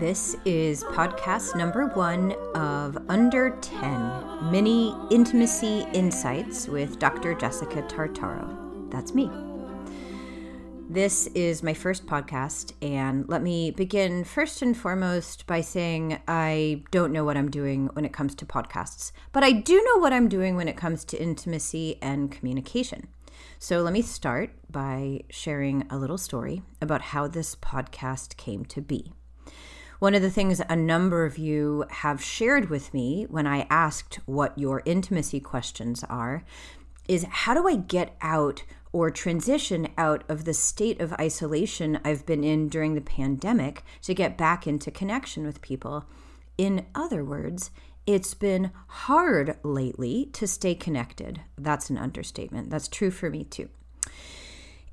This is podcast number one of Under 10 Mini Intimacy Insights with Dr. Jessica Tartaro. That's me. This is my first podcast, and let me begin first and foremost by saying I don't know what I'm doing when it comes to podcasts, but I do know what I'm doing when it comes to intimacy and communication. So let me start by sharing a little story about how this podcast came to be. One of the things a number of you have shared with me when I asked what your intimacy questions are is how do I get out or transition out of the state of isolation I've been in during the pandemic to get back into connection with people? In other words, it's been hard lately to stay connected. That's an understatement. That's true for me too.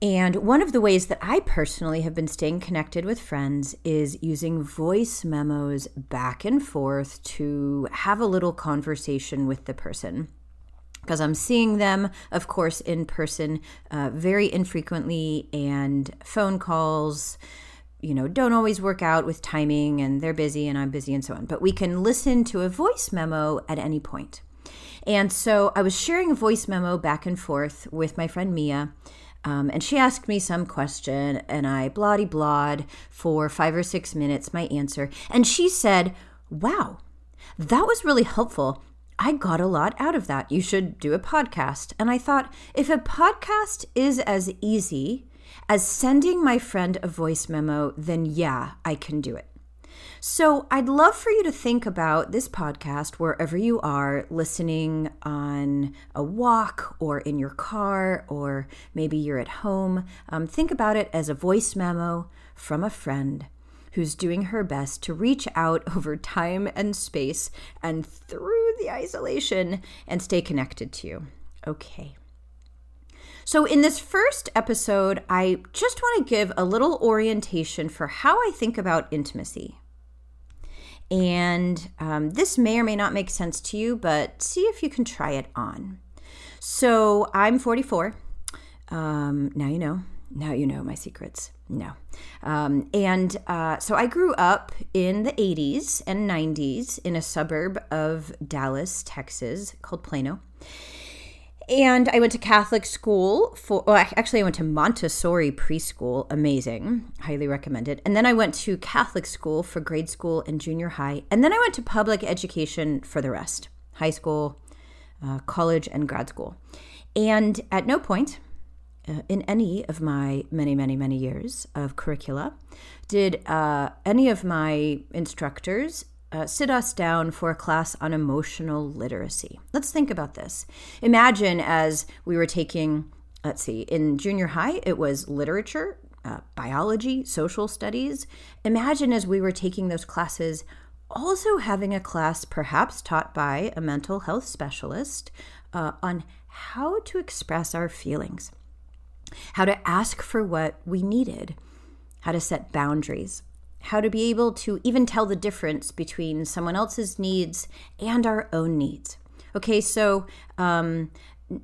And one of the ways that I personally have been staying connected with friends is using voice memos back and forth to have a little conversation with the person. Because I'm seeing them, of course, in person uh, very infrequently, and phone calls, you know, don't always work out with timing, and they're busy, and I'm busy, and so on. But we can listen to a voice memo at any point. And so I was sharing a voice memo back and forth with my friend Mia um, and she asked me some question, and I bloody blawed for five or six minutes my answer. And she said, Wow, that was really helpful. I got a lot out of that. You should do a podcast. And I thought, if a podcast is as easy as sending my friend a voice memo, then yeah, I can do it. So I'd love for you to think about this podcast wherever you are listening on a walk or in your car, or maybe you're at home. Um, think about it as a voice memo from a friend who's doing her best to reach out over time and space and through the isolation and stay connected to you. Okay. So, in this first episode, I just want to give a little orientation for how I think about intimacy. And um, this may or may not make sense to you, but see if you can try it on. So I'm 44. Um, now you know. Now you know my secrets. No. Um, and uh, so I grew up in the 80s and 90s in a suburb of Dallas, Texas called Plano. And I went to Catholic school for, well, actually, I went to Montessori preschool. Amazing. Highly recommend it. And then I went to Catholic school for grade school and junior high. And then I went to public education for the rest high school, uh, college, and grad school. And at no point uh, in any of my many, many, many years of curricula did uh, any of my instructors uh, sit us down for a class on emotional literacy. Let's think about this. Imagine as we were taking, let's see, in junior high, it was literature, uh, biology, social studies. Imagine as we were taking those classes, also having a class perhaps taught by a mental health specialist uh, on how to express our feelings, how to ask for what we needed, how to set boundaries, how to be able to even tell the difference between someone else's needs and our own needs. Okay, so um,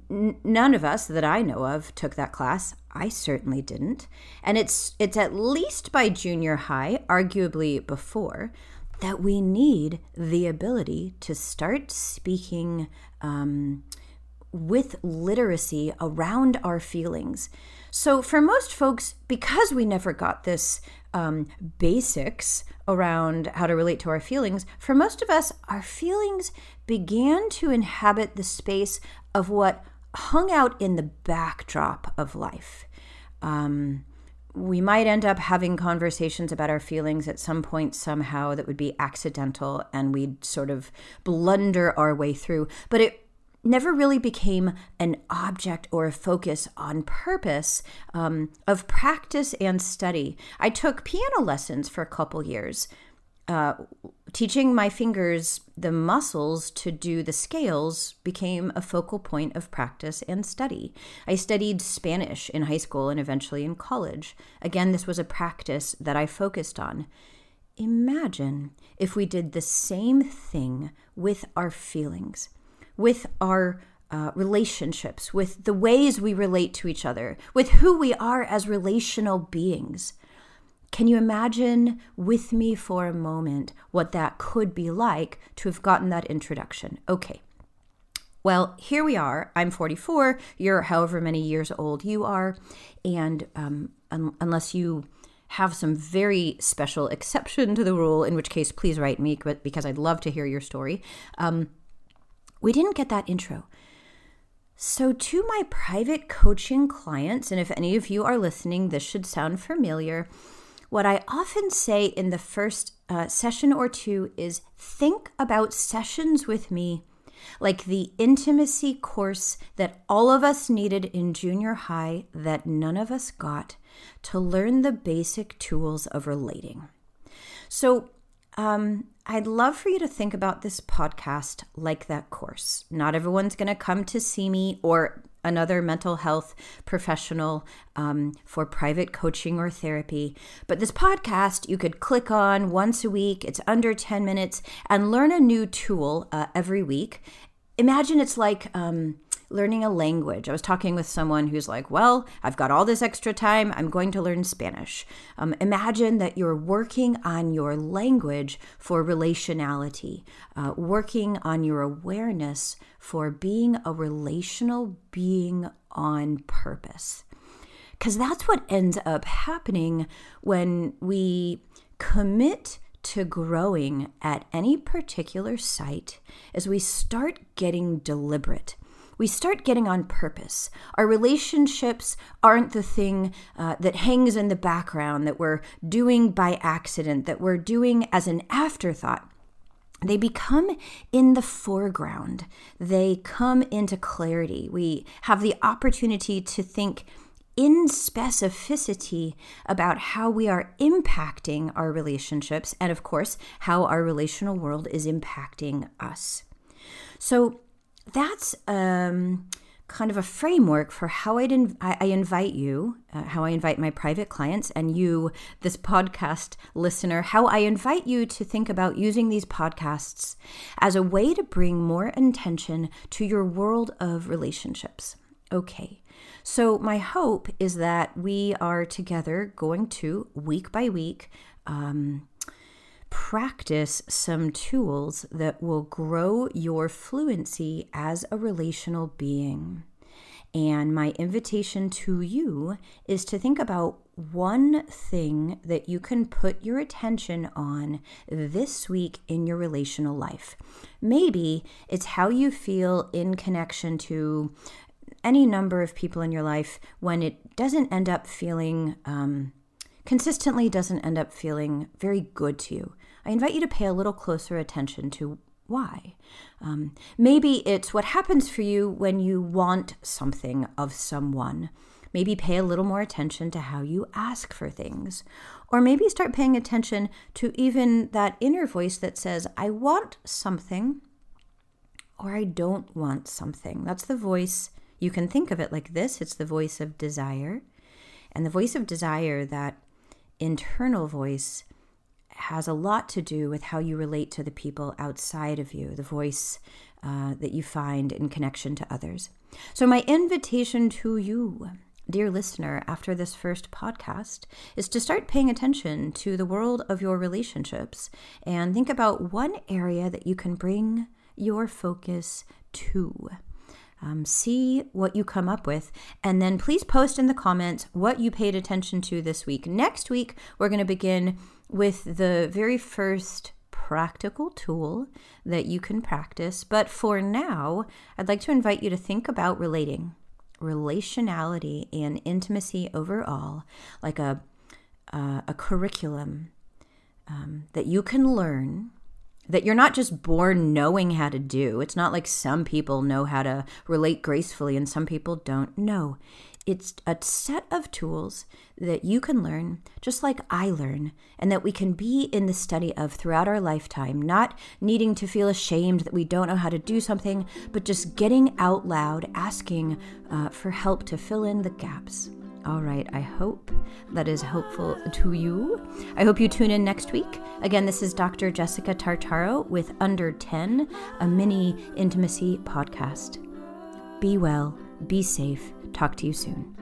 n- none of us that I know of took that class. I certainly didn't, and it's it's at least by junior high, arguably before, that we need the ability to start speaking um, with literacy around our feelings. So, for most folks, because we never got this um, basics around how to relate to our feelings, for most of us, our feelings began to inhabit the space of what hung out in the backdrop of life. Um, we might end up having conversations about our feelings at some point somehow that would be accidental and we'd sort of blunder our way through. But it never really became an object or a focus on purpose um, of practice and study. I took piano lessons for a couple years, uh, teaching my fingers the muscles to do the scales became a focal point of practice and study. I studied Spanish in high school and eventually in college. Again, this was a practice that I focused on. Imagine if we did the same thing with our feelings with our uh, relationships, with the ways we relate to each other, with who we are as relational beings. Can you imagine with me for a moment what that could be like to have gotten that introduction? Okay. Well, here we are. I'm 44. You're however many years old you are. And um, un- unless you have some very special exception to the rule, in which case, please write me because I'd love to hear your story. Um, we didn't get that intro. So, to my private coaching clients, and if any of you are listening, this should sound familiar. What I often say in the first uh, session or two is think about sessions with me like the intimacy course that all of us needed in junior high that none of us got to learn the basic tools of relating. So, um, I'd love for you to think about this podcast like that course. Not everyone's going to come to see me or another mental health professional um, for private coaching or therapy. But this podcast you could click on once a week, it's under 10 minutes, and learn a new tool uh, every week. Imagine it's like, um, learning a language. I was talking with someone who's like, Well, I've got all this extra time. I'm going to learn Spanish. Um, imagine that you're working on your language for relationality, uh, working on your awareness for being a relational being on purpose. Because that's what ends up happening when we commit to growing at any particular site as we start getting deliberate we start getting on purpose. Our relationships aren't the thing uh, that hangs in the background that we're doing by accident, that we're doing as an afterthought. They become in the foreground. They come into clarity. We have the opportunity to think in specificity about how we are impacting our relationships and, of course, how our relational world is impacting us. So, that's um, kind of a framework for how I'd inv- I, invite you, uh, how I invite my private clients and you, this podcast listener, how I invite you to think about using these podcasts as a way to bring more intention to your world of relationships. Okay. So, my hope is that we are together going to week by week um, practice some tools that will grow your fluency as a relational being. And my invitation to you is to think about one thing that you can put your attention on this week in your relational life. Maybe it's how you feel in connection to any number of people in your life when it doesn't end up feeling, um, consistently doesn't end up feeling very good to you. I invite you to pay a little closer attention to why. Um, maybe it's what happens for you when you want something of someone. Maybe pay a little more attention to how you ask for things. Or maybe start paying attention to even that inner voice that says, I want something or I don't want something. That's the voice. You can think of it like this it's the voice of desire. And the voice of desire, that internal voice, has a lot to do with how you relate to the people outside of you, the voice uh, that you find in connection to others. So, my invitation to you, dear listener, after this first podcast, is to start paying attention to the world of your relationships and think about one area that you can bring your focus to. Um, see what you come up with, and then please post in the comments what you paid attention to this week. Next week, we're going to begin with the very first practical tool that you can practice. But for now, I'd like to invite you to think about relating, relationality, and intimacy overall, like a, uh, a curriculum um, that you can learn. That you're not just born knowing how to do. It's not like some people know how to relate gracefully and some people don't. No, it's a set of tools that you can learn just like I learn, and that we can be in the study of throughout our lifetime, not needing to feel ashamed that we don't know how to do something, but just getting out loud, asking uh, for help to fill in the gaps. All right, I hope that is helpful to you. I hope you tune in next week. Again, this is Dr. Jessica Tartaro with Under 10, a mini intimacy podcast. Be well, be safe. Talk to you soon.